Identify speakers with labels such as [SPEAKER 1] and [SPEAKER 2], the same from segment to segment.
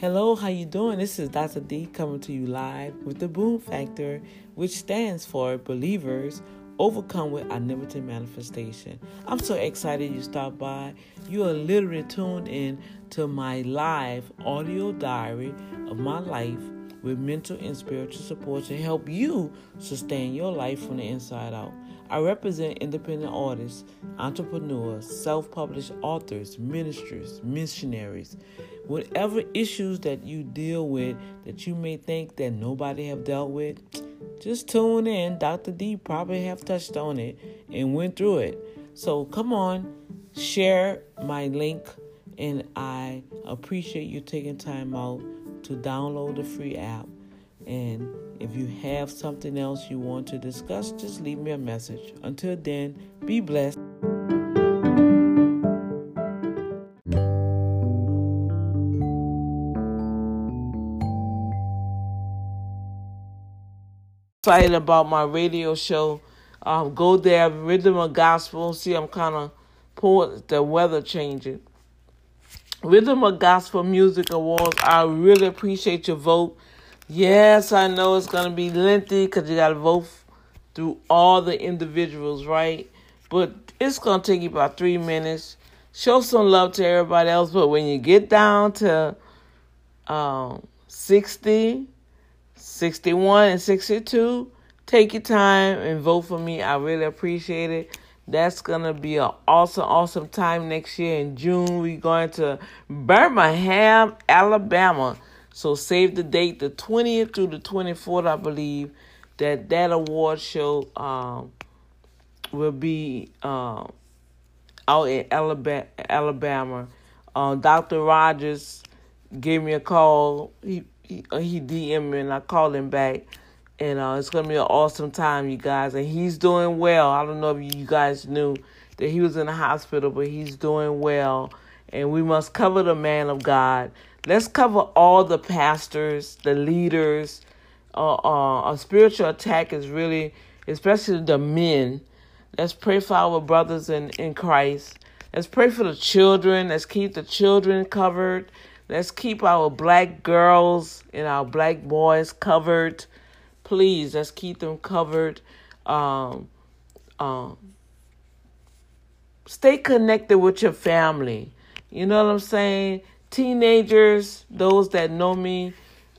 [SPEAKER 1] Hello, how you doing? This is Dr. D coming to you live with the Boom Factor, which stands for Believers Overcome with Unlimited Manifestation. I'm so excited you stopped by. You are literally tuned in to my live audio diary of my life with mental and spiritual support to help you sustain your life from the inside out. I represent independent artists, entrepreneurs, self published authors, ministers, missionaries. Whatever issues that you deal with that you may think that nobody have dealt with, just tune in. Dr. D probably have touched on it and went through it. So come on, share my link, and I appreciate you taking time out to download the free app. And if you have something else you want to discuss, just leave me a message. Until then, be blessed. Excited about my radio show. Um, go there, Rhythm of Gospel. See, I'm kind of poor. The weather changing. Rhythm of Gospel Music Awards. I really appreciate your vote. Yes, I know it's going to be lengthy because you got to vote through all the individuals, right? But it's going to take you about three minutes. Show some love to everybody else. But when you get down to um, 60, 61, and 62, take your time and vote for me. I really appreciate it. That's gonna be an awesome, awesome time next year in June. We're going to Birmingham, Alabama. So save the date, the 20th through the 24th, I believe, that that award show um, will be um, out in Alabama. Um, Dr. Rogers gave me a call. He he, he DM'd me and I called him back and uh, it's gonna be an awesome time, you guys. And he's doing well. I don't know if you guys knew that he was in the hospital, but he's doing well. And we must cover the man of God. Let's cover all the pastors, the leaders. Uh, uh, a spiritual attack is really, especially the men. Let's pray for our brothers in, in Christ. Let's pray for the children. Let's keep the children covered. Let's keep our black girls and our black boys covered please let's keep them covered um, um, stay connected with your family you know what i'm saying teenagers those that know me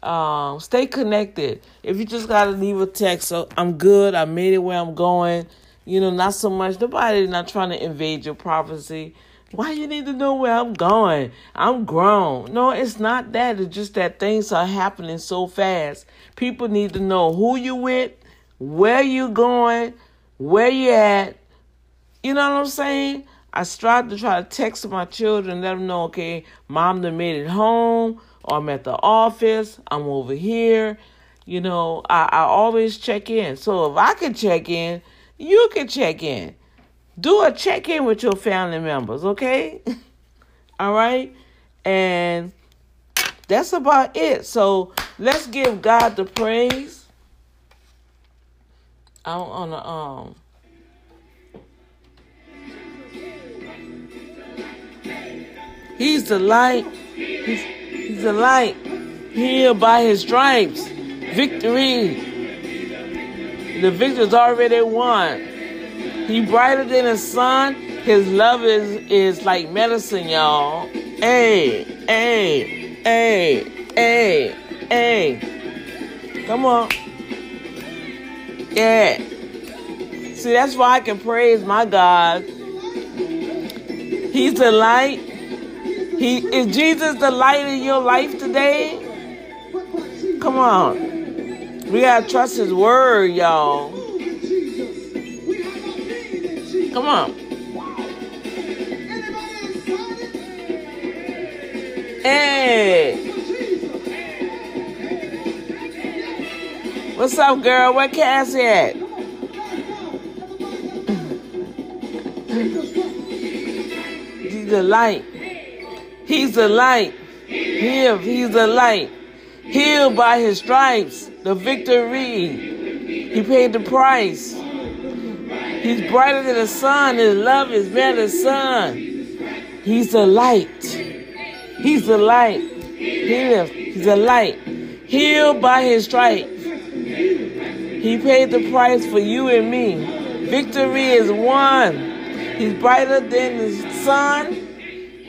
[SPEAKER 1] um, stay connected if you just gotta leave a text so i'm good i made it where i'm going you know not so much nobody not trying to invade your privacy why you need to know where I'm going? I'm grown. No, it's not that. It's just that things are happening so fast. People need to know who you with, where you going, where you at. You know what I'm saying? I strive to try to text my children, let them know, okay, mom done made it home, or I'm at the office, I'm over here. You know, I, I always check in. So if I can check in, you can check in do a check in with your family members, okay? All right? And that's about it. So let's give God the praise. I don't wanna um He's the light. He's, he's the light. Here by his stripes. Victory. The victor's already won. He brighter than the sun. His love is is like medicine, y'all. Hey, hey, hey, hey, hey. Come on. Yeah. See, that's why I can praise my God. He's the light. He is Jesus the light in your life today? Come on. We gotta trust his word, y'all. Come on. Hey. What's up, girl? Where Cassie at? The light. He's the light. Here, he's the light. Healed by his stripes, the victory. He paid the price. He's brighter than the sun. His love is better than the sun. He's the light. He's the light. He lives. He's a light. Healed by his stripes. He paid the price for you and me. Victory is won. He's brighter than the sun.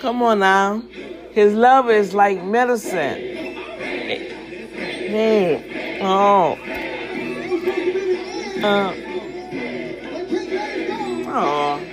[SPEAKER 1] Come on now. His love is like medicine. Hey. Oh. Uh. Oh.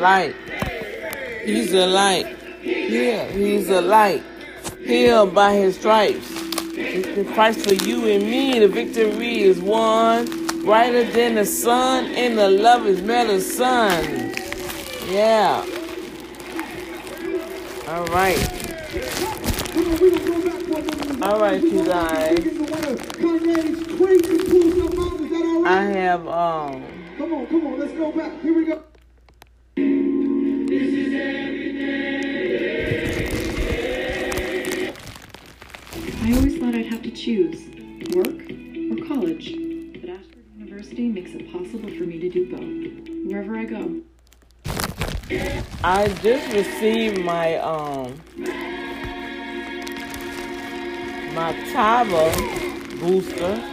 [SPEAKER 1] Light. He's a light. Yeah, he's a light. Healed by his stripes. The price for you and me. The victory is won. Brighter than the sun, and the love is medicine. Yeah. All right. All right, you guys. I have um.
[SPEAKER 2] Come on, come on, let's go back. Here we go.
[SPEAKER 3] To choose work or college, but Ashford University makes it possible for me to do both, wherever I go.
[SPEAKER 1] I just received my um my Tava booster.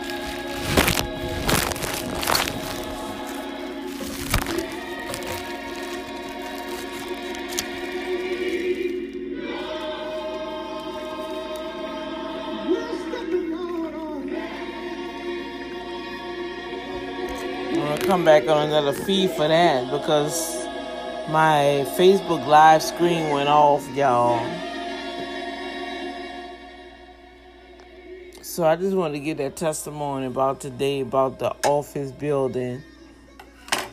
[SPEAKER 1] Come back on another feed for that because my Facebook live screen went off, y'all. So I just wanted to give that testimony about today about the office building.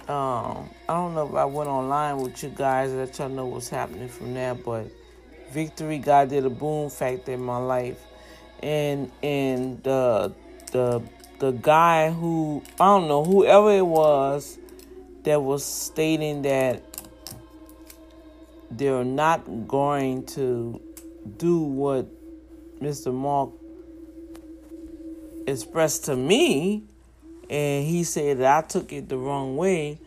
[SPEAKER 1] Um, I don't know if I went online with you guys and let y'all know what's happening from there, but victory God did a boom factor in my life, and and the the the guy who I don't know whoever it was that was stating that they're not going to do what Mr. Mark expressed to me, and he said that I took it the wrong way.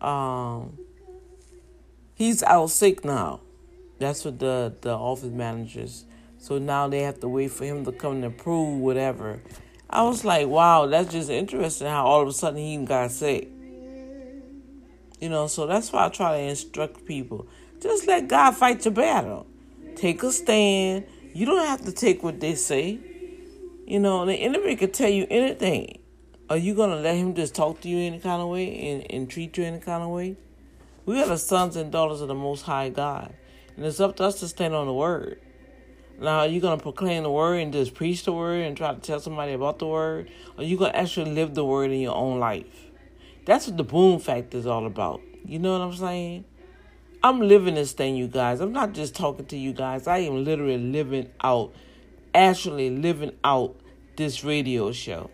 [SPEAKER 1] Um, he's out sick now. That's what the the office managers. So now they have to wait for him to come and approve whatever. I was like, wow, that's just interesting how all of a sudden he got sick. You know, so that's why I try to instruct people. Just let God fight your battle. Take a stand. You don't have to take what they say. You know, the enemy can tell you anything. Are you going to let him just talk to you any kind of way and, and treat you any kind of way? We are the sons and daughters of the Most High God. And it's up to us to stand on the word. Now, are you going to proclaim the word and just preach the word and try to tell somebody about the word? Or are you going to actually live the word in your own life? That's what the boom factor is all about. You know what I'm saying? I'm living this thing, you guys. I'm not just talking to you guys. I am literally living out, actually living out this radio show.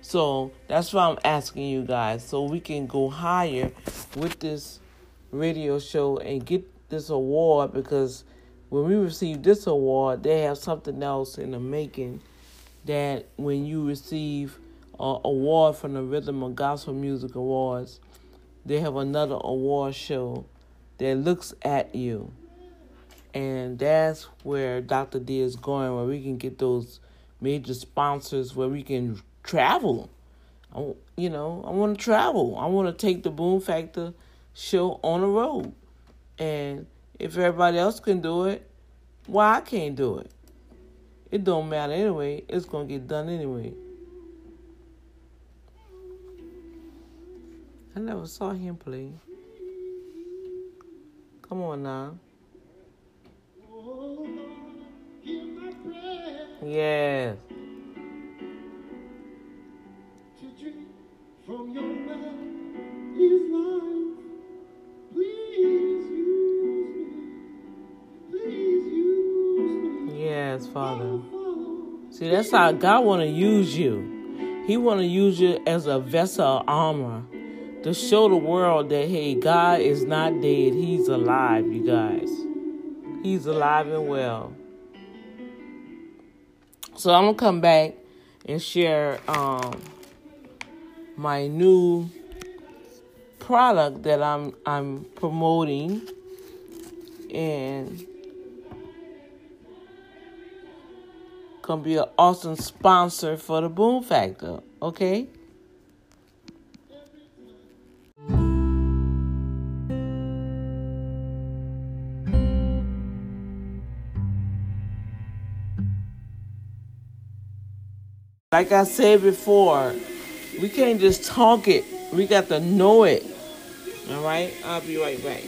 [SPEAKER 1] So that's why I'm asking you guys so we can go higher with this radio show and get this award because when we receive this award, they have something else in the making that when you receive an award from the Rhythm of Gospel Music Awards, they have another award show that looks at you. And that's where Dr. D is going, where we can get those major sponsors, where we can travel. I, you know, I want to travel. I want to take the Boom Factor show on the road. And if everybody else can do it, why I can't do it? It don't matter anyway. It's gonna get done anyway. I never saw him play. Come on now. Yes. From your is life. Please Father. See, that's how God want to use you. He want to use you as a vessel of armor to show the world that hey, God is not dead. He's alive, you guys. He's alive and well. So I'm gonna come back and share um, my new product that I'm I'm promoting and gonna be an awesome sponsor for the Boom Factor. Okay. Like I said before, we can't just talk it. We got to know it. All right? I'll be right back.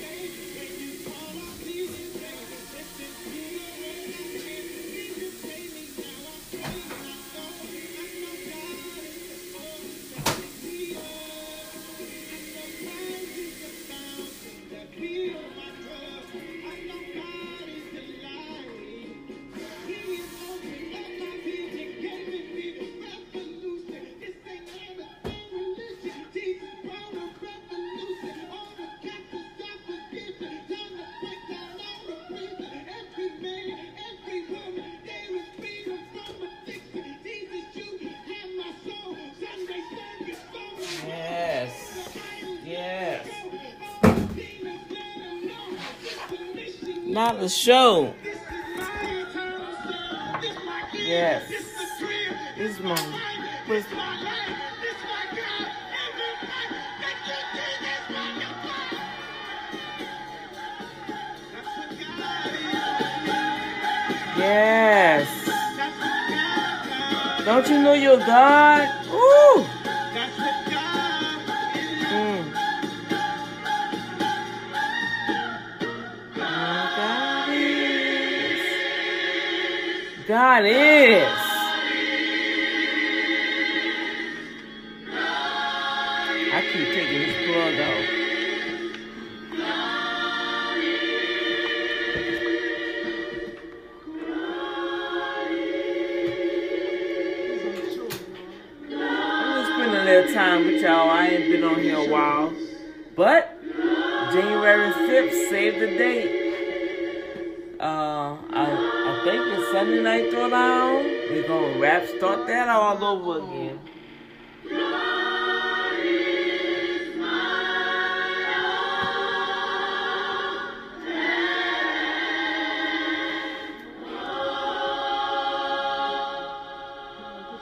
[SPEAKER 1] The show. Yes. This one. This Yes. Don't you know you're God? God is. Over again.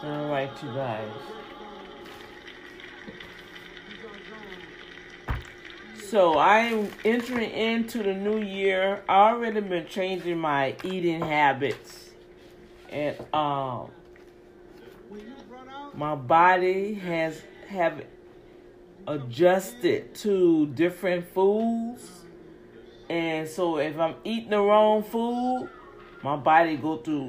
[SPEAKER 1] All right, you guys. So I'm entering into the new year. I already been changing my eating habits, and um, my body has have adjusted to different foods, and so if I'm eating the wrong food, my body go through.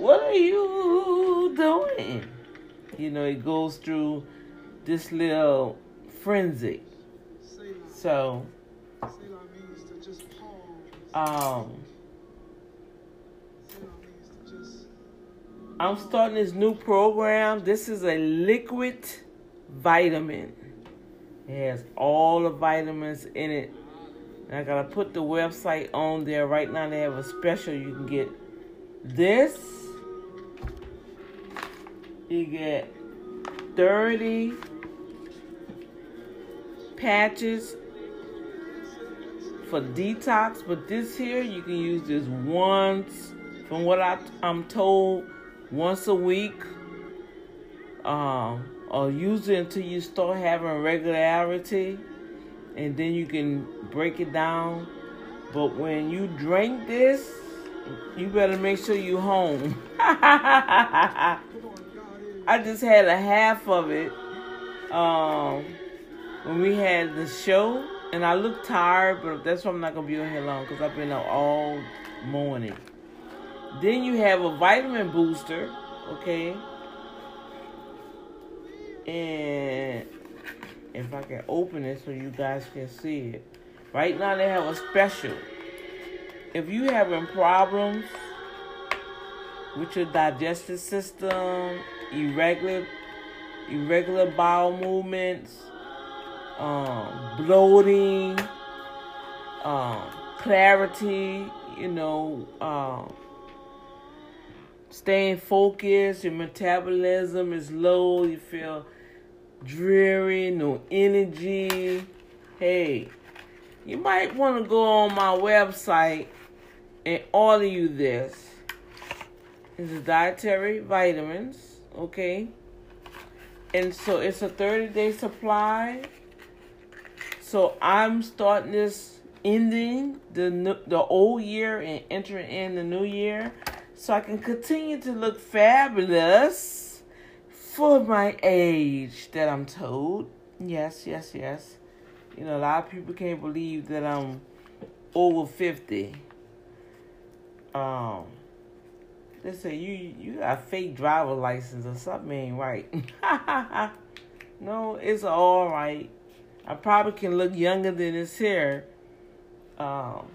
[SPEAKER 1] What are you doing? You know, it goes through this little frenzy. So,
[SPEAKER 2] Selah means to just pause.
[SPEAKER 1] um,
[SPEAKER 2] Selah means to just
[SPEAKER 1] I'm starting this new program. This is a liquid vitamin. It has all the vitamins in it. And I gotta put the website on there. Right now they have a special. You can get this. You get 30 patches for detox, but this here you can use this once, from what I, I'm told, once a week. Um, or use it until you start having regularity, and then you can break it down. But when you drink this, you better make sure you're home. I just had a half of it um, when we had the show, and I look tired, but that's why I'm not gonna be on here long because I've been up all morning. Then you have a vitamin booster, okay? And if I can open it so you guys can see it. Right now they have a special. If you having problems with your digestive system, irregular irregular bowel movements, um, bloating, um, clarity, you know, um, staying focused, your metabolism is low, you feel dreary, no energy. Hey, you might want to go on my website and order you this. It's a dietary vitamins, okay? And so it's a 30 day supply. So I'm starting this ending the the old year and entering in the new year so I can continue to look fabulous for my age that I'm told. Yes, yes, yes. You know, a lot of people can't believe that I'm over 50. Um, they say you you got a fake driver license or something ain't right. no, it's all right. I probably can look younger than this here. Um,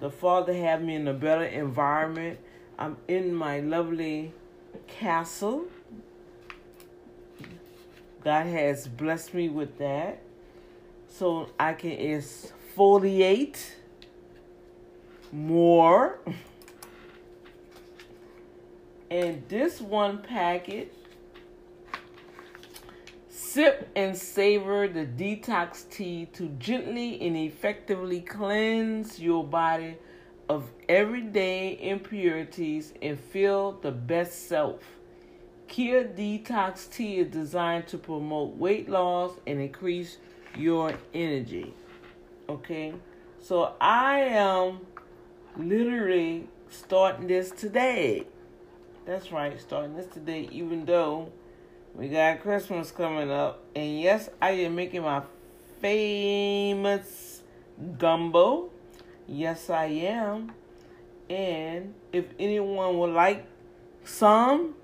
[SPEAKER 1] the Father had me in a better environment. I'm in my lovely castle. God has blessed me with that. So I can exfoliate more. And this one packet, sip and savor the detox tea to gently and effectively cleanse your body of everyday impurities and feel the best self. Kia Detox Tea is designed to promote weight loss and increase your energy. Okay? So I am literally starting this today. That's right, starting this today, even though we got Christmas coming up. And yes, I am making my famous gumbo. Yes, I am. And if anyone would like some,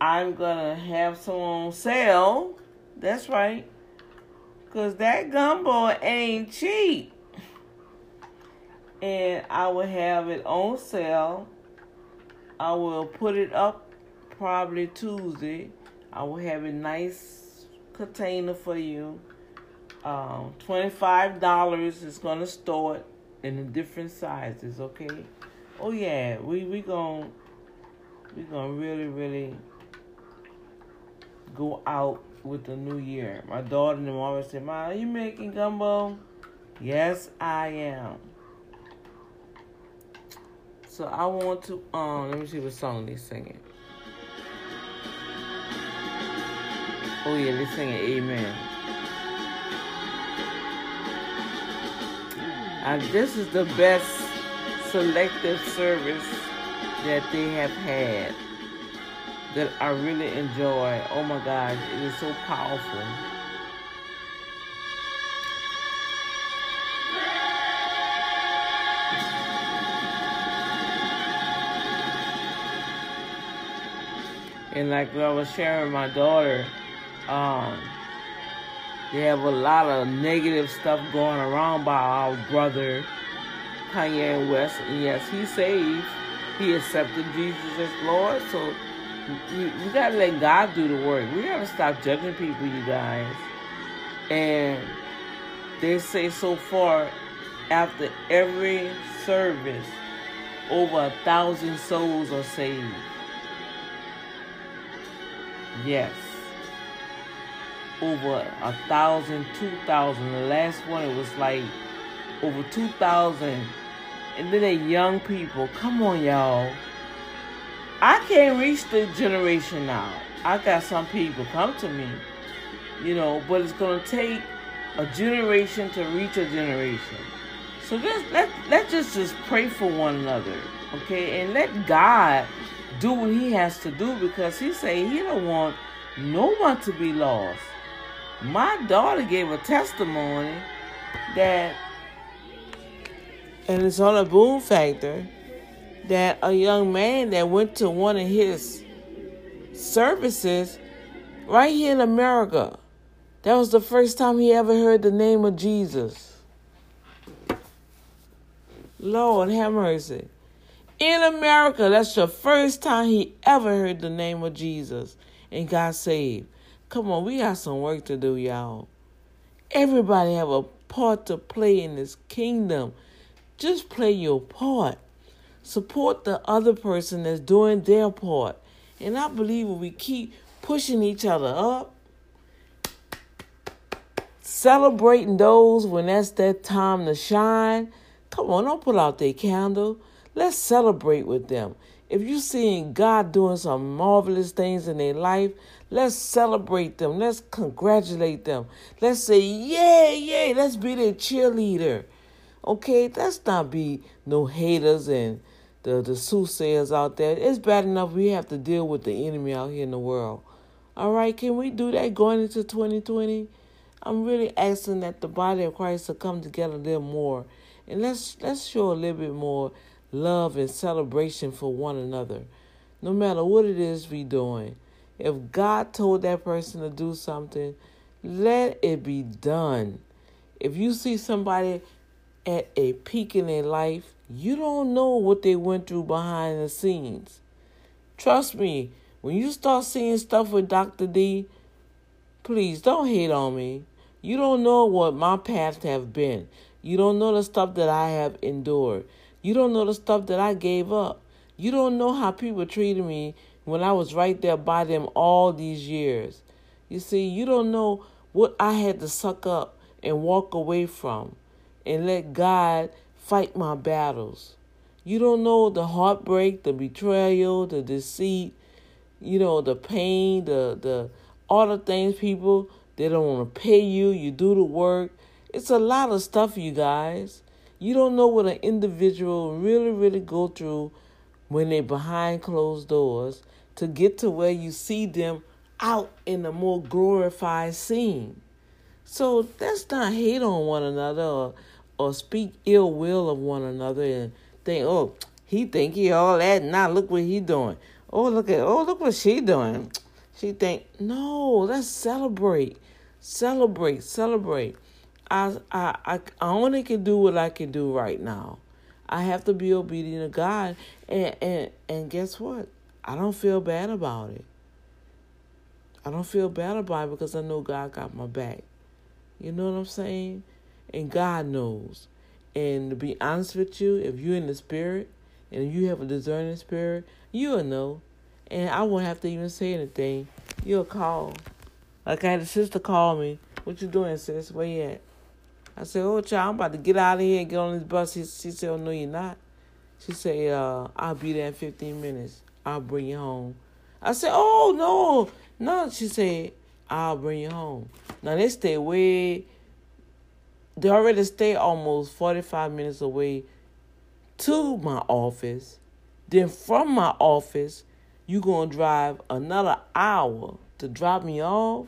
[SPEAKER 1] I'm gonna have some on sale. That's right. Cause that gumbo ain't cheap. And I will have it on sale I will put it up probably Tuesday. I will have a nice container for you. Um, $25 is going to store it in the different sizes, okay? Oh yeah, we we going we to really really go out with the new year. My daughter and them always say, "Mom, are you making gumbo?" Yes, I am. So I want to um let me see what song they singing. Oh yeah, they singing Amen. And this is the best selective service that they have had that I really enjoy. Oh my gosh, it is so powerful. And like I was sharing with my daughter, um, they have a lot of negative stuff going around by our brother Kanye West. And yes, he saved. He accepted Jesus as Lord. So we, we gotta let God do the work. We gotta stop judging people, you guys. And they say so far, after every service, over a thousand souls are saved. Yes. Over a thousand, two thousand. The last one it was like over two thousand. And then the young people. Come on, y'all. I can't reach the generation now. I got some people come to me, you know, but it's gonna take a generation to reach a generation. So let's let let's just just pray for one another, okay, and let God do what He has to do because He say He don't want no one to be lost. My daughter gave a testimony that, and it's on a boom factor, that a young man that went to one of his services right here in America, that was the first time he ever heard the name of Jesus. Lord have mercy. in America, that's the first time he ever heard the name of Jesus and got saved. Come on, we got some work to do, y'all. Everybody have a part to play in this kingdom. Just play your part. Support the other person that's doing their part. And I believe when we keep pushing each other up, celebrating those when that's their time to shine. Come on, don't put out their candle. Let's celebrate with them. If you're seeing God doing some marvelous things in their life, let's celebrate them. Let's congratulate them. Let's say, yay, yay. Let's be their cheerleader. Okay? Let's not be no haters and the, the soothsayers out there. It's bad enough we have to deal with the enemy out here in the world. All right? Can we do that going into 2020? I'm really asking that the body of Christ to come together a little more. And let's let's show a little bit more love and celebration for one another. No matter what it is we doing. If God told that person to do something, let it be done. If you see somebody at a peak in their life, you don't know what they went through behind the scenes. Trust me, when you start seeing stuff with Dr. D, please don't hate on me. You don't know what my paths have been. You don't know the stuff that I have endured. You don't know the stuff that I gave up. You don't know how people treated me when I was right there by them all these years. You see, you don't know what I had to suck up and walk away from and let God fight my battles. You don't know the heartbreak, the betrayal, the deceit, you know, the pain, the the all the things people they don't want to pay you, you do the work. It's a lot of stuff, you guys. You don't know what an individual really, really go through when they're behind closed doors to get to where you see them out in a more glorified scene. So let's not hate on one another or, or speak ill will of one another and think, oh, he think he all that. Now look what he doing. Oh, look at oh look what she doing. She think, no, let's celebrate. Celebrate, celebrate. I, I, I only can do what I can do right now. I have to be obedient to God, and and and guess what? I don't feel bad about it. I don't feel bad about it because I know God got my back. You know what I'm saying? And God knows. And to be honest with you, if you're in the spirit and you have a discerning spirit, you'll know. And I won't have to even say anything. You'll call. Like I had a sister call me. What you doing, sis? Where you at? I said, Oh, child, I'm about to get out of here and get on this bus. She, she said, Oh, no, you're not. She said, uh, I'll be there in 15 minutes. I'll bring you home. I said, Oh, no. No, she said, I'll bring you home. Now, they stay way, they already stay almost 45 minutes away to my office. Then from my office, you going to drive another hour to drop me off.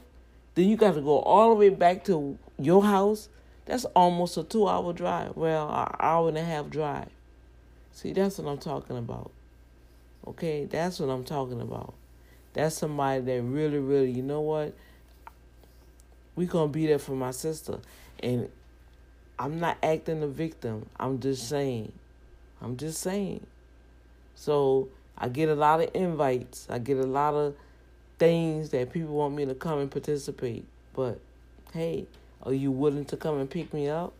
[SPEAKER 1] Then you got to go all the way back to your house that's almost a two hour drive. Well, an hour and a half drive. See, that's what I'm talking about. Okay, that's what I'm talking about. That's somebody that really, really, you know what? We gonna be there for my sister, and I'm not acting a victim. I'm just saying. I'm just saying. So I get a lot of invites. I get a lot of things that people want me to come and participate. But hey, are you willing to come and pick me up?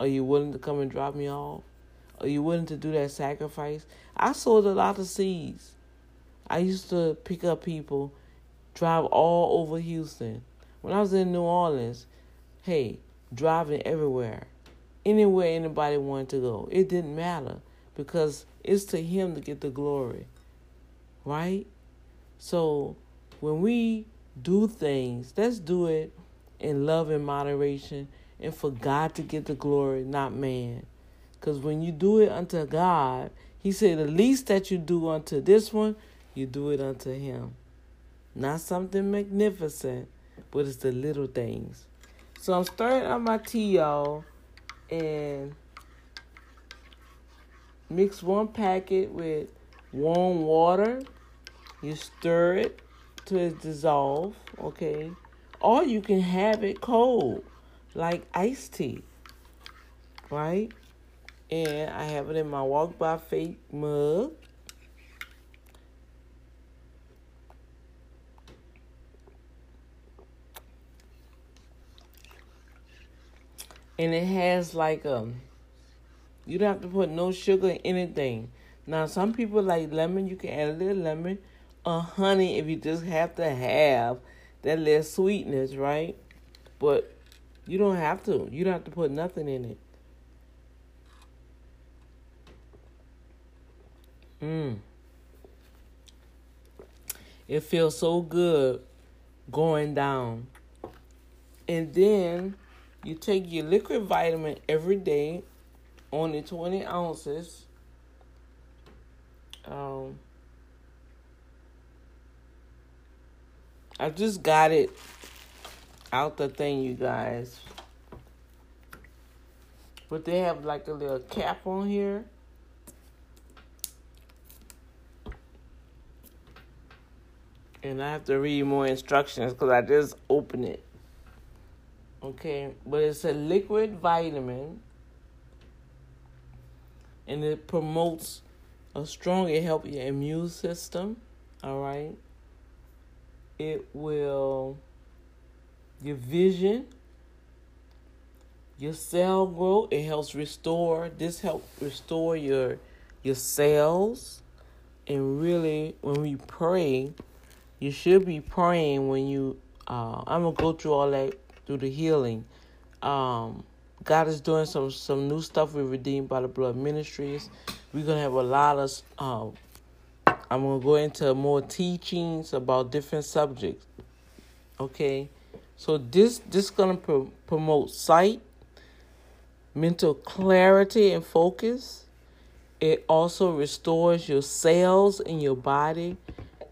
[SPEAKER 1] Are you willing to come and drop me off? Are you willing to do that sacrifice? I sowed a lot of seeds. I used to pick up people, drive all over Houston. When I was in New Orleans, hey, driving everywhere. Anywhere anybody wanted to go. It didn't matter because it's to him to get the glory. Right? So when we do things, let's do it in love and moderation and for God to get the glory, not man. Because when you do it unto God, He said, the least that you do unto this one, you do it unto Him. Not something magnificent, but it's the little things. So I'm stirring up my tea, y'all, and mix one packet with warm water. You stir it to it dissolve, okay? Or you can have it cold, like iced tea, right? And I have it in my Walk by Faith mug. And it has like um you don't have to put no sugar in anything. Now some people like lemon, you can add a little lemon or honey if you just have to have that little sweetness, right? But you don't have to. You don't have to put nothing in it. Mmm. It feels so good going down. And then you take your liquid vitamin every day, only 20 ounces. Um, I just got it out the thing, you guys. But they have like a little cap on here. And I have to read more instructions because I just opened it. Okay, but it's a liquid vitamin and it promotes a strong and healthy immune system. All right, it will your vision, your cell growth. It helps restore. This helps restore your your cells, and really, when we pray, you should be praying when you. Uh, I'm gonna go through all that through the healing. Um, God is doing some some new stuff with Redeemed by the Blood Ministries. We're gonna have a lot of. Uh, I'm gonna go into more teachings about different subjects. Okay, so this this gonna pro- promote sight, mental clarity and focus. It also restores your cells in your body.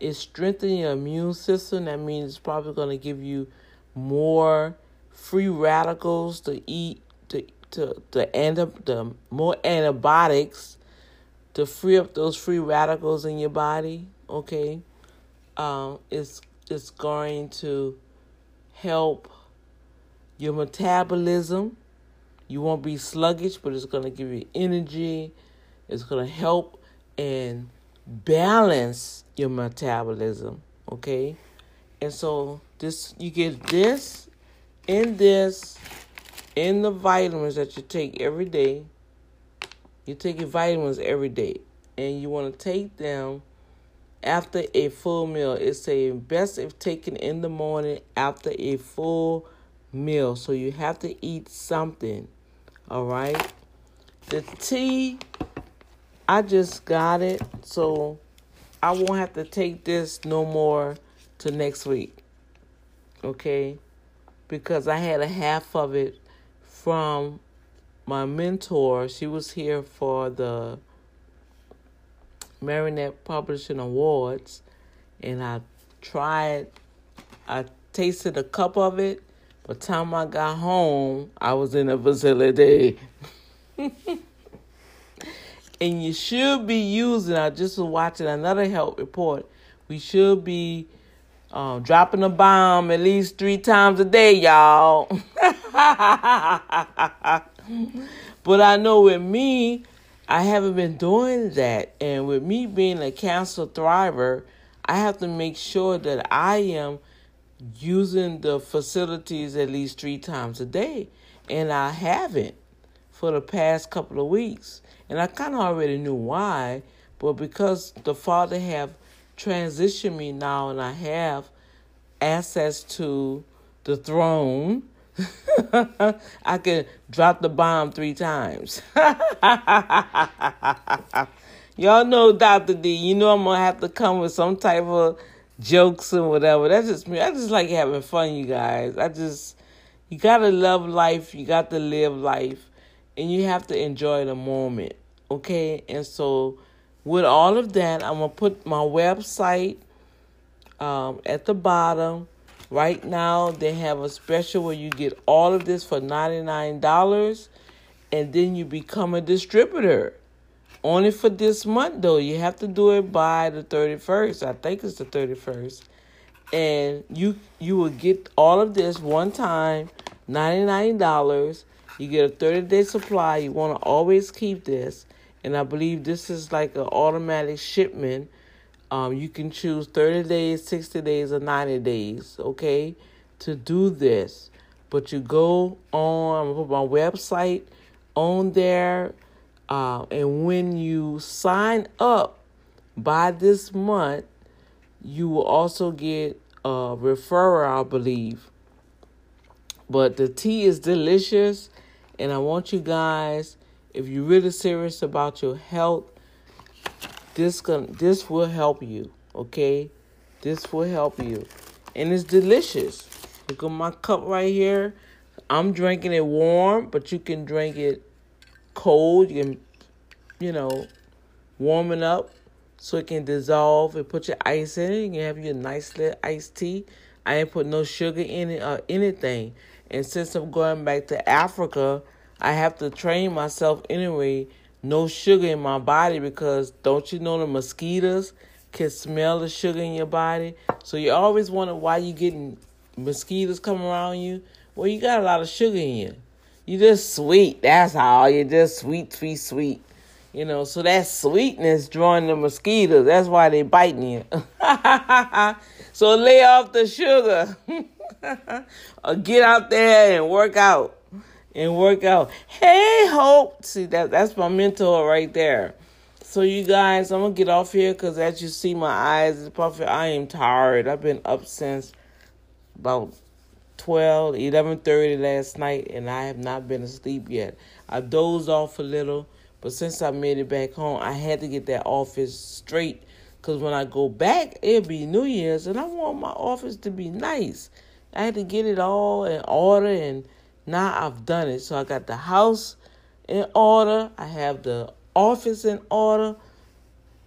[SPEAKER 1] It strengthens your immune system. That means it's probably gonna give you more free radicals to eat to to to end up the more antibiotics to free up those free radicals in your body okay um it's it's going to help your metabolism you won't be sluggish but it's going to give you energy it's going to help and balance your metabolism okay? And so this you get this in this in the vitamins that you take every day. You take your vitamins every day and you want to take them after a full meal. It's a best if taken in the morning after a full meal. So you have to eat something all right the tea i just got it so i won't have to take this no more to next week okay? Because I had a half of it from my mentor. She was here for the Marinette Publishing Awards, and I tried, I tasted a cup of it. By the time I got home, I was in a facility. and you should be using, I just was watching another health report. We should be um, dropping a bomb at least three times a day, y'all. but I know with me, I haven't been doing that. And with me being a cancer thriver, I have to make sure that I am using the facilities at least three times a day. And I haven't for the past couple of weeks. And I kind of already knew why, but because the Father have transitioned me now and I have access to the throne, I can drop the bomb three times. Y'all know Dr. D, you know I'm gonna have to come with some type of jokes and whatever. That's just me. I just like having fun, you guys. I just you gotta love life, you got to live life, and you have to enjoy the moment. Okay? And so with all of that, I'm gonna put my website um, at the bottom. Right now, they have a special where you get all of this for $99 and then you become a distributor. Only for this month, though. You have to do it by the 31st. I think it's the 31st. And you you will get all of this one time, $99, You get a 30 day supply. You want to always keep this. And I believe this is like an automatic shipment. Um, you can choose 30 days, 60 days, or 90 days, okay, to do this. But you go on, I'm to put my website on there. Uh, and when you sign up by this month, you will also get a referral, I believe. But the tea is delicious, and I want you guys, if you're really serious about your health, this can this will help you. Okay, this will help you, and it's delicious. Look at my cup right here. I'm drinking it warm, but you can drink it cold. You can, you know, warm it up so it can dissolve and put your ice in it. You can have your nice little iced tea. I ain't put no sugar in it or anything. And since I'm going back to Africa, I have to train myself anyway. No sugar in my body because don't you know the mosquitoes can smell the sugar in your body? So you always wonder why you getting mosquitoes coming around you. Well, you got a lot of sugar in you. You just sweet. That's all. You're just sweet, sweet, sweet. You know, so that sweetness drawing the mosquitoes. That's why they biting you. so lay off the sugar. or get out there and work out. And work out. Hey, Hope. See, that that's my mentor right there. So you guys, I'm gonna get off here because as you see, my eyes is puffy. I am tired. I've been up since about 12, 11.30 last night, and I have not been asleep yet. I dozed off a little but since I made it back home, I had to get that office straight. Because when I go back, it'll be New Year's, and I want my office to be nice. I had to get it all in order, and now I've done it. So I got the house in order, I have the office in order.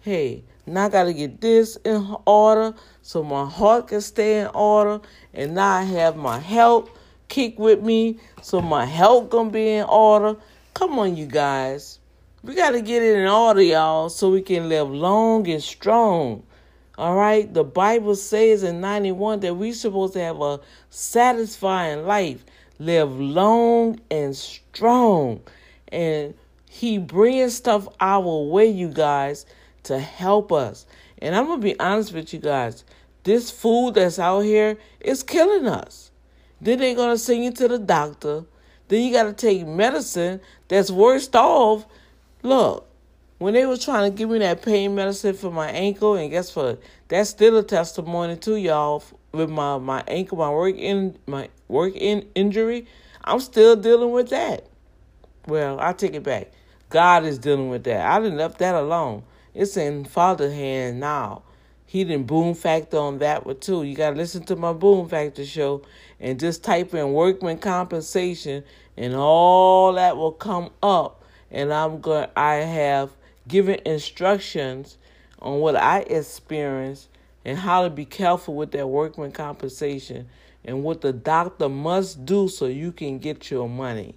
[SPEAKER 1] Hey, now I got to get this in order so my heart can stay in order. And now I have my health kick with me so my health gonna be in order. Come on, you guys. We got to get it in order, y'all, so we can live long and strong. All right? The Bible says in 91 that we're supposed to have a satisfying life, live long and strong. And He brings stuff our way, you guys, to help us. And I'm going to be honest with you guys. This food that's out here is killing us. Then they're going to send you to the doctor. Then you got to take medicine that's worst off Look, when they was trying to give me that pain medicine for my ankle, and guess what? That's still a testimony to y'all with my, my ankle, my work in my work in injury. I'm still dealing with that. Well, I take it back. God is dealing with that. I didn't left that alone. It's in Father's hand now. He didn't boom factor on that one too. You gotta listen to my boom factor show and just type in workman compensation and all that will come up and I'm going I have given instructions on what I experienced and how to be careful with that workman compensation and what the doctor must do so you can get your money.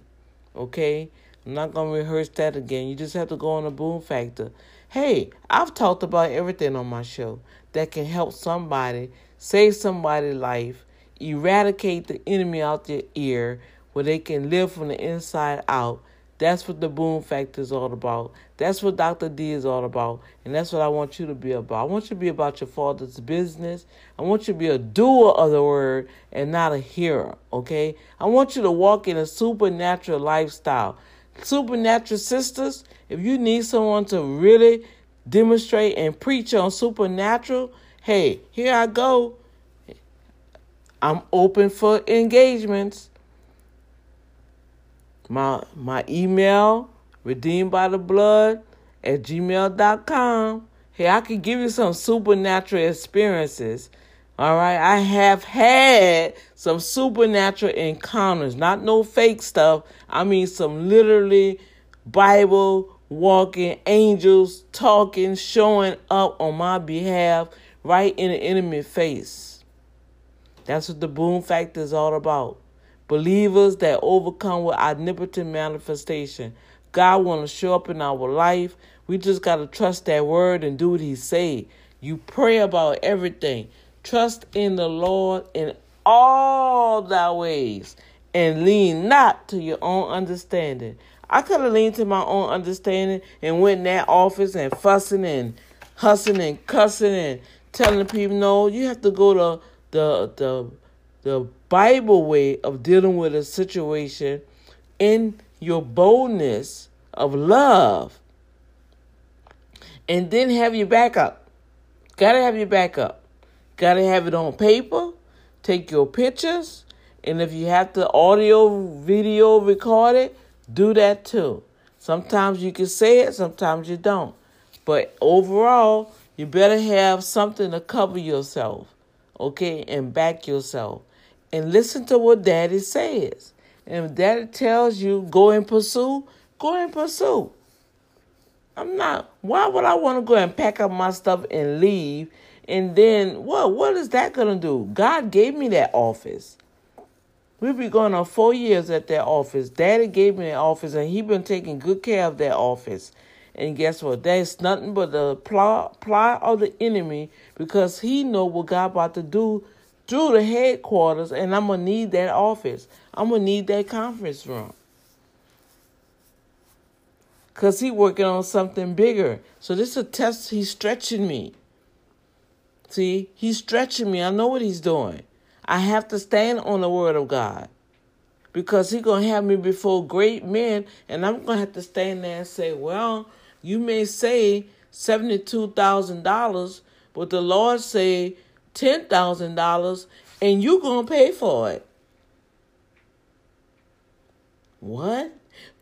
[SPEAKER 1] Okay? I'm not going to rehearse that again. You just have to go on the boom factor. Hey, I've talked about everything on my show that can help somebody, save somebody's life, eradicate the enemy out their ear where they can live from the inside out that's what the boom factor is all about. That's what Dr. D is all about. And that's what I want you to be about. I want you to be about your father's business. I want you to be a doer of the word and not a hearer, okay? I want you to walk in a supernatural lifestyle. Supernatural sisters, if you need someone to really demonstrate and preach on supernatural, hey, here I go. I'm open for engagements. My my email, redeemed by the blood at gmail.com. Hey, I can give you some supernatural experiences. All right. I have had some supernatural encounters, not no fake stuff. I mean, some literally Bible walking angels talking, showing up on my behalf right in the enemy face. That's what the boom factor is all about. Believers that overcome with omnipotent manifestation. God want to show up in our life. We just got to trust that word and do what he say. You pray about everything. Trust in the Lord in all thy ways and lean not to your own understanding. I could have leaned to my own understanding and went in that office and fussing and hussing and cussing and telling people, no, you have to go to the the the Bible way of dealing with a situation in your boldness of love. And then have your backup. Gotta have your backup. Gotta have it on paper. Take your pictures. And if you have to audio, video record it, do that too. Sometimes you can say it, sometimes you don't. But overall, you better have something to cover yourself, okay, and back yourself. And listen to what daddy says. And if daddy tells you go and pursue, go and pursue. I'm not, why would I want to go and pack up my stuff and leave? And then what? What is that to do? God gave me that office. We've been going on four years at that office. Daddy gave me that office, and he been taking good care of that office. And guess what? That's nothing but the plot, plot of the enemy because he know what God about to do through the headquarters, and I'm gonna need that office. I'm gonna need that conference room. Cause he working on something bigger. So this is a test. He's stretching me. See, he's stretching me. I know what he's doing. I have to stand on the word of God. Because he's gonna have me before great men, and I'm gonna have to stand there and say, Well, you may say seventy-two thousand dollars, but the Lord say ten thousand dollars, and you gonna pay for it. What?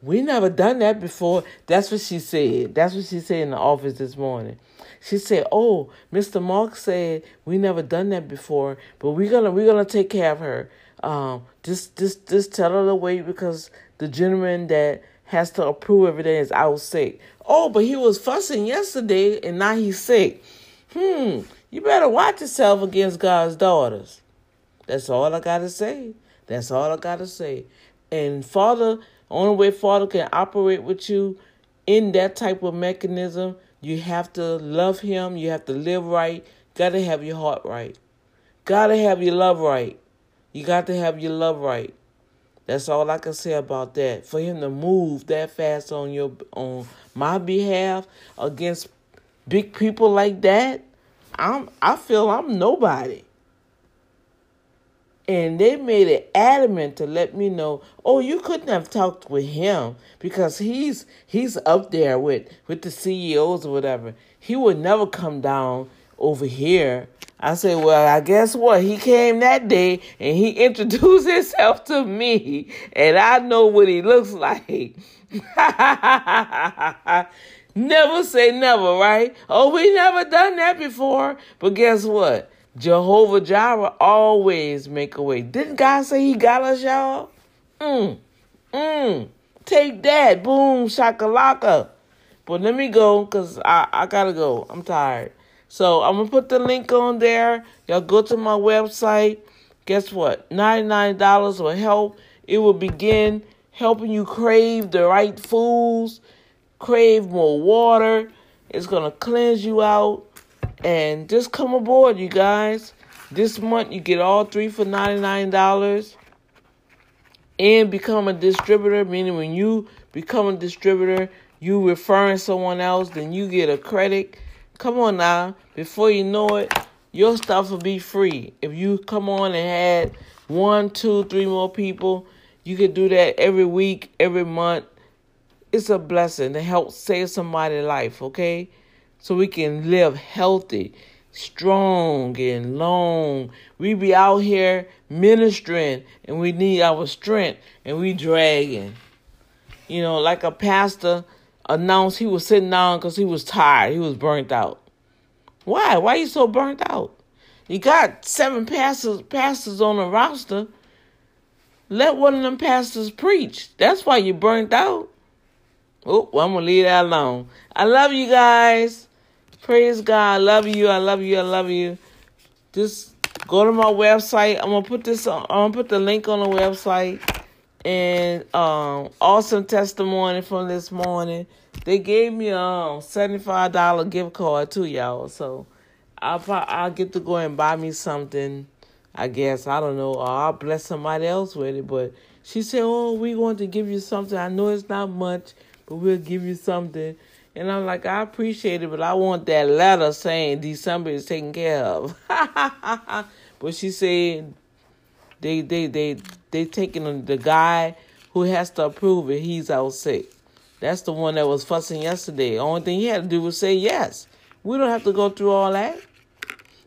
[SPEAKER 1] We never done that before. That's what she said. That's what she said in the office this morning. She said, "Oh, Mr. Mark said we never done that before, but we're gonna we're gonna take care of her. Um, just just just tell her to wait because the gentleman that has to approve everything is out sick. Oh, but he was fussing yesterday and now he's sick. Hmm, you better watch yourself against God's daughters. That's all I gotta say. That's all I gotta say. And Father, only way Father can operate with you in that type of mechanism, you have to love Him. You have to live right. Gotta have your heart right. Gotta have your love right. You got to have your love right. That's all I can say about that. For him to move that fast on your on my behalf against big people like that, I'm I feel I'm nobody. And they made it adamant to let me know, oh, you couldn't have talked with him because he's he's up there with with the CEOs or whatever. He would never come down over here. I said, well, I guess what? He came that day and he introduced himself to me, and I know what he looks like. never say never, right? Oh, we never done that before. But guess what? Jehovah Jireh always make a way. Didn't God say he got us, y'all? Mm, mm. Take that. Boom, shakalaka. But let me go because I, I gotta go. I'm tired. So I'm gonna put the link on there. Y'all go to my website. Guess what? $99 will help. It will begin helping you crave the right foods, crave more water. It's gonna cleanse you out and just come aboard, you guys. This month you get all three for $99 and become a distributor, meaning when you become a distributor, you referring someone else, then you get a credit. Come on now, before you know it, your stuff will be free. If you come on and add one, two, three more people, you could do that every week, every month. It's a blessing to help save somebody's life, okay? so we can live healthy, strong, and long. We be out here ministering and we need our strength and we dragging. You know, like a pastor announced he was sitting down because he was tired. He was burnt out. Why? Why you so burnt out? You got seven pastors pastors on the roster. Let one of them pastors preach. That's why you burnt out. Oh, well, I'm gonna leave that alone. I love you guys. Praise God. I love you. I love you. I love you. Just go to my website. I'm gonna put this on I'm gonna put the link on the website and um awesome testimony from this morning. They gave me a um, seventy-five dollar gift card too, y'all. So I'll I'll get to go and buy me something. I guess I don't know. Or I'll bless somebody else with it. But She said, "Oh, we want to give you something. I know it's not much, but we'll give you something." And I'm like, I appreciate it, but I want that letter saying December is taken care of. but she said they they they they taking the guy who has to approve it. He's out sick. That's the one that was fussing yesterday. Only thing he had to do was say yes. We don't have to go through all that.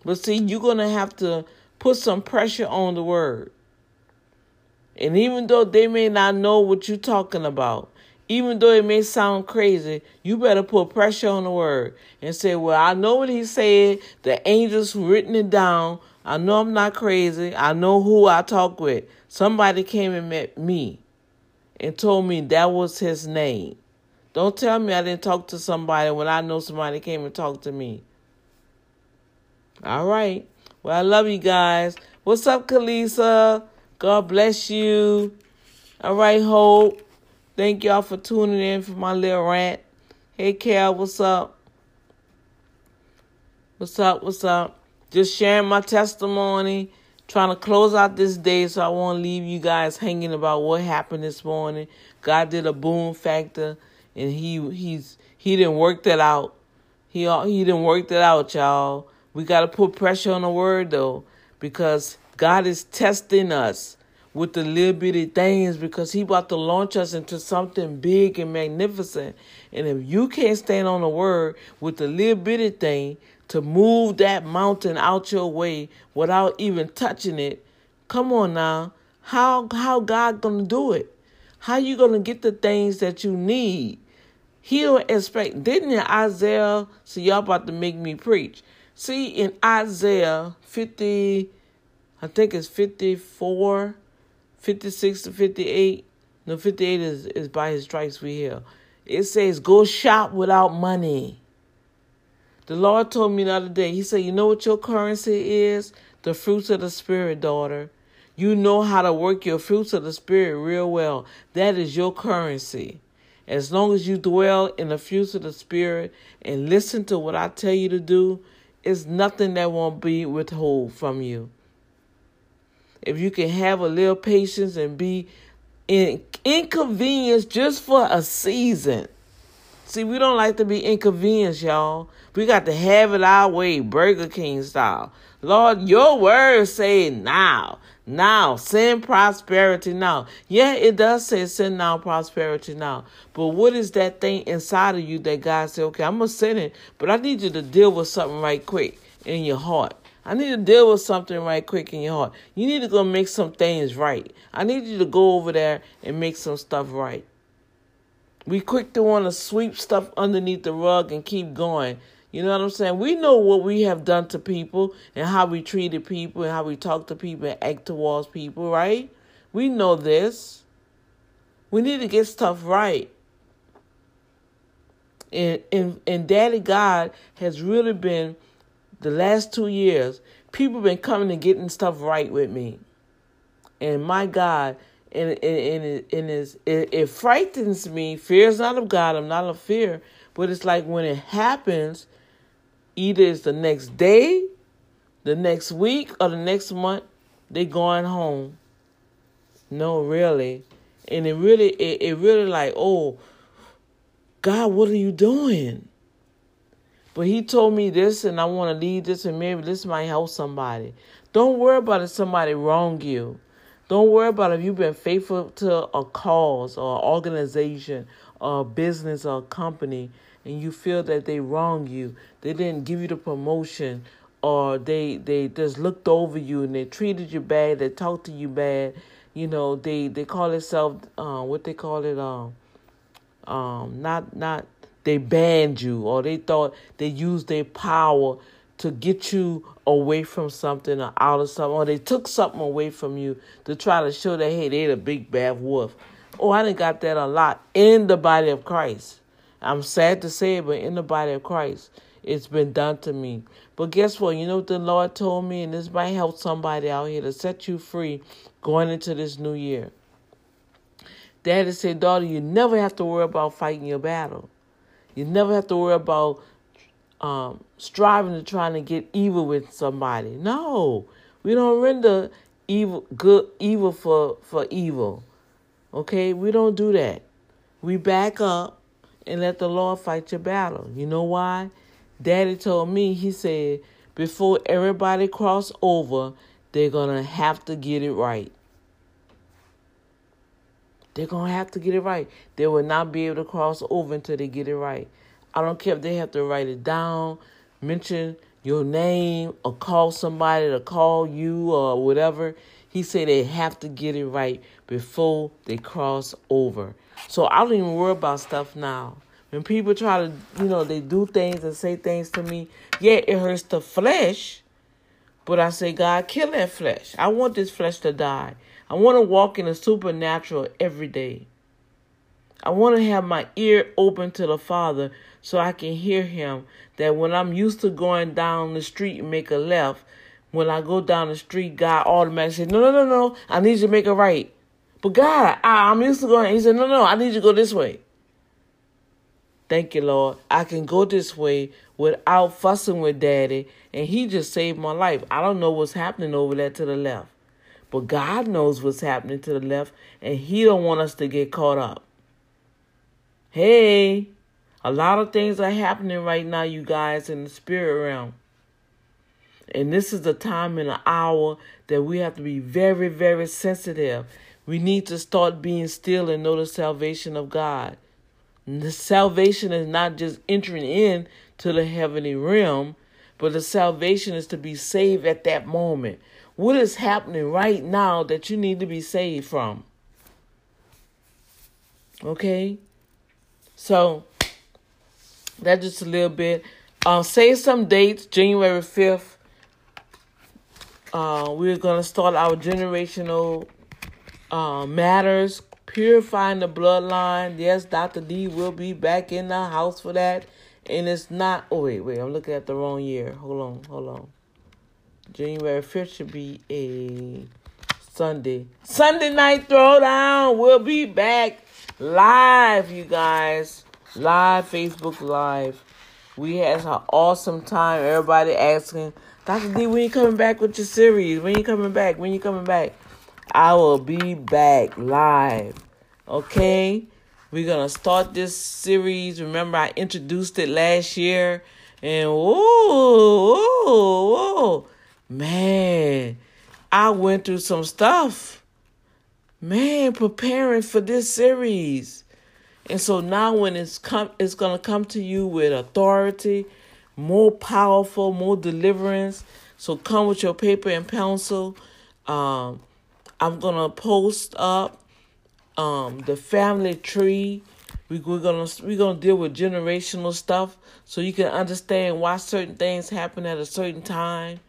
[SPEAKER 1] But see, you're gonna have to put some pressure on the word. And even though they may not know what you're talking about, even though it may sound crazy, you better put pressure on the word and say, Well, I know what he said. The angels written it down. I know I'm not crazy. I know who I talk with. Somebody came and met me and told me that was his name. Don't tell me I didn't talk to somebody when I know somebody came and talked to me. All right. Well, I love you guys. What's up, Kalisa? God bless you. All right, Hope. Thank y'all for tuning in for my little rant. Hey, Cal, what's up? What's up? What's up? Just sharing my testimony, trying to close out this day so I won't leave you guys hanging about what happened this morning. God did a boom factor, and he he's he didn't work that out. He he didn't work that out, y'all. We got to put pressure on the word though, because God is testing us with the little bitty things because he about to launch us into something big and magnificent. And if you can't stand on the word with the little bitty thing to move that mountain out your way without even touching it, come on now. How how God gonna do it? How you gonna get the things that you need? He don't expect didn't in Isaiah see y'all about to make me preach. See in Isaiah fifty I think it's fifty four 56 to 58. No, 58 is, is by his stripes we heal. It says, go shop without money. The Lord told me the other day, He said, You know what your currency is? The fruits of the Spirit, daughter. You know how to work your fruits of the Spirit real well. That is your currency. As long as you dwell in the fruits of the Spirit and listen to what I tell you to do, it's nothing that won't be withhold from you if you can have a little patience and be in, inconvenienced just for a season. See, we don't like to be inconvenienced, y'all. We got to have it our way, Burger King style. Lord, your word say now. Now, send prosperity now. Yeah, it does say send now prosperity now. But what is that thing inside of you that God said, okay, I'm going to send it, but I need you to deal with something right quick in your heart. I need to deal with something right quick in your heart. You need to go make some things right. I need you to go over there and make some stuff right. We quick to want to sweep stuff underneath the rug and keep going. You know what I'm saying? We know what we have done to people and how we treated people and how we talk to people and act towards people, right? We know this. We need to get stuff right. And and and Daddy God has really been the last two years, people been coming and getting stuff right with me. And my God, and and, and, it, and it, it frightens me. Fear is not of God. I'm not of fear. But it's like when it happens, either it's the next day, the next week, or the next month, they going home. No, really. And it really, it, it really like, oh, God, what are you doing? But he told me this, and I want to leave this, and maybe this might help somebody. Don't worry about if somebody wronged you. Don't worry about if you've been faithful to a cause or organization or business or company and you feel that they wronged you. They didn't give you the promotion or they they just looked over you and they treated you bad, they talked to you bad. You know, they they call themselves uh, what they call it um um not not they banned you or they thought they used their power to get you away from something or out of something, or they took something away from you to try to show that hey, they're the big bad wolf. Oh, I done got that a lot in the body of Christ. I'm sad to say it, but in the body of Christ, it's been done to me. But guess what? You know what the Lord told me, and this might help somebody out here to set you free going into this new year. Daddy said, daughter, you never have to worry about fighting your battle. You never have to worry about um, striving to trying to get evil with somebody. No, we don't render evil good evil for for evil. Okay? We don't do that. We back up and let the Lord fight your battle. You know why? Daddy told me, he said, before everybody cross over, they're to have to get it right. They're going to have to get it right. They will not be able to cross over until they get it right. I don't care if they have to write it down, mention your name, or call somebody to call you or whatever. He said they have to get it right before they cross over. So I don't even worry about stuff now. When people try to, you know, they do things and say things to me, yeah, it hurts the flesh. But I say, God, kill that flesh. I want this flesh to die. I want to walk in the supernatural every day. I want to have my ear open to the Father so I can hear Him. That when I'm used to going down the street and make a left, when I go down the street, God automatically says, No, no, no, no, I need you to make a right. But God, I, I'm used to going. He said, No, no, I need you to go this way. Thank you, Lord. I can go this way without fussing with daddy. And he just saved my life. I don't know what's happening over there to the left. But God knows what's happening to the left. And he don't want us to get caught up. Hey, a lot of things are happening right now, you guys, in the spirit realm. And this is the time and the hour that we have to be very, very sensitive. We need to start being still and know the salvation of God. The salvation is not just entering in to the heavenly realm, but the salvation is to be saved at that moment. What is happening right now that you need to be saved from? Okay? So, that's just a little bit. Uh, say some dates, January 5th. Uh, we're going to start our generational uh, matters purifying the bloodline. Yes, Dr. D will be back in the house for that. And it's not, oh, wait, wait, I'm looking at the wrong year. Hold on, hold on. January 5th should be a Sunday. Sunday night throwdown. We'll be back live, you guys. Live, Facebook Live. We had an awesome time. Everybody asking, Dr. D, when you coming back with your series? When you coming back? When you coming back? I will be back live. Okay? We're to start this series. Remember, I introduced it last year. And whoa, whoa, whoa. Man, I went through some stuff. Man, preparing for this series. And so now when it's come it's gonna come to you with authority, more powerful, more deliverance. So come with your paper and pencil. Um, I'm gonna post up um, the family tree. We, we're gonna we're gonna deal with generational stuff so you can understand why certain things happen at a certain time.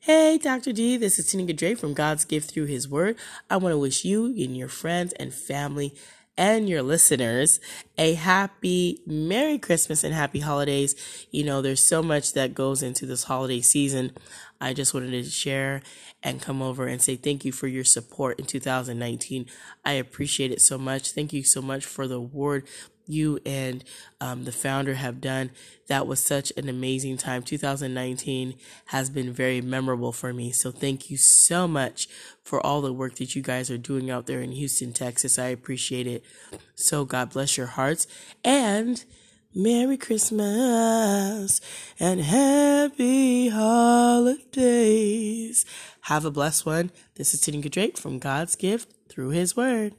[SPEAKER 4] Hey, Dr. D, this is Tanika Dre from God's Gift Through His Word. I want to wish you and your friends and family and your listeners a happy Merry Christmas and happy holidays. You know, there's so much that goes into this holiday season. I just wanted to share and come over and say thank you for your support in 2019. I appreciate it so much. Thank you so much for the award you and um, the founder have done. That was such an amazing time. 2019 has been very memorable for me. So thank you so much for all the work that you guys are doing out there in Houston, Texas. I appreciate it. So God bless your hearts and Merry Christmas and happy holidays. Have a blessed one. This is Tanika Drake from God's Gift through His Word.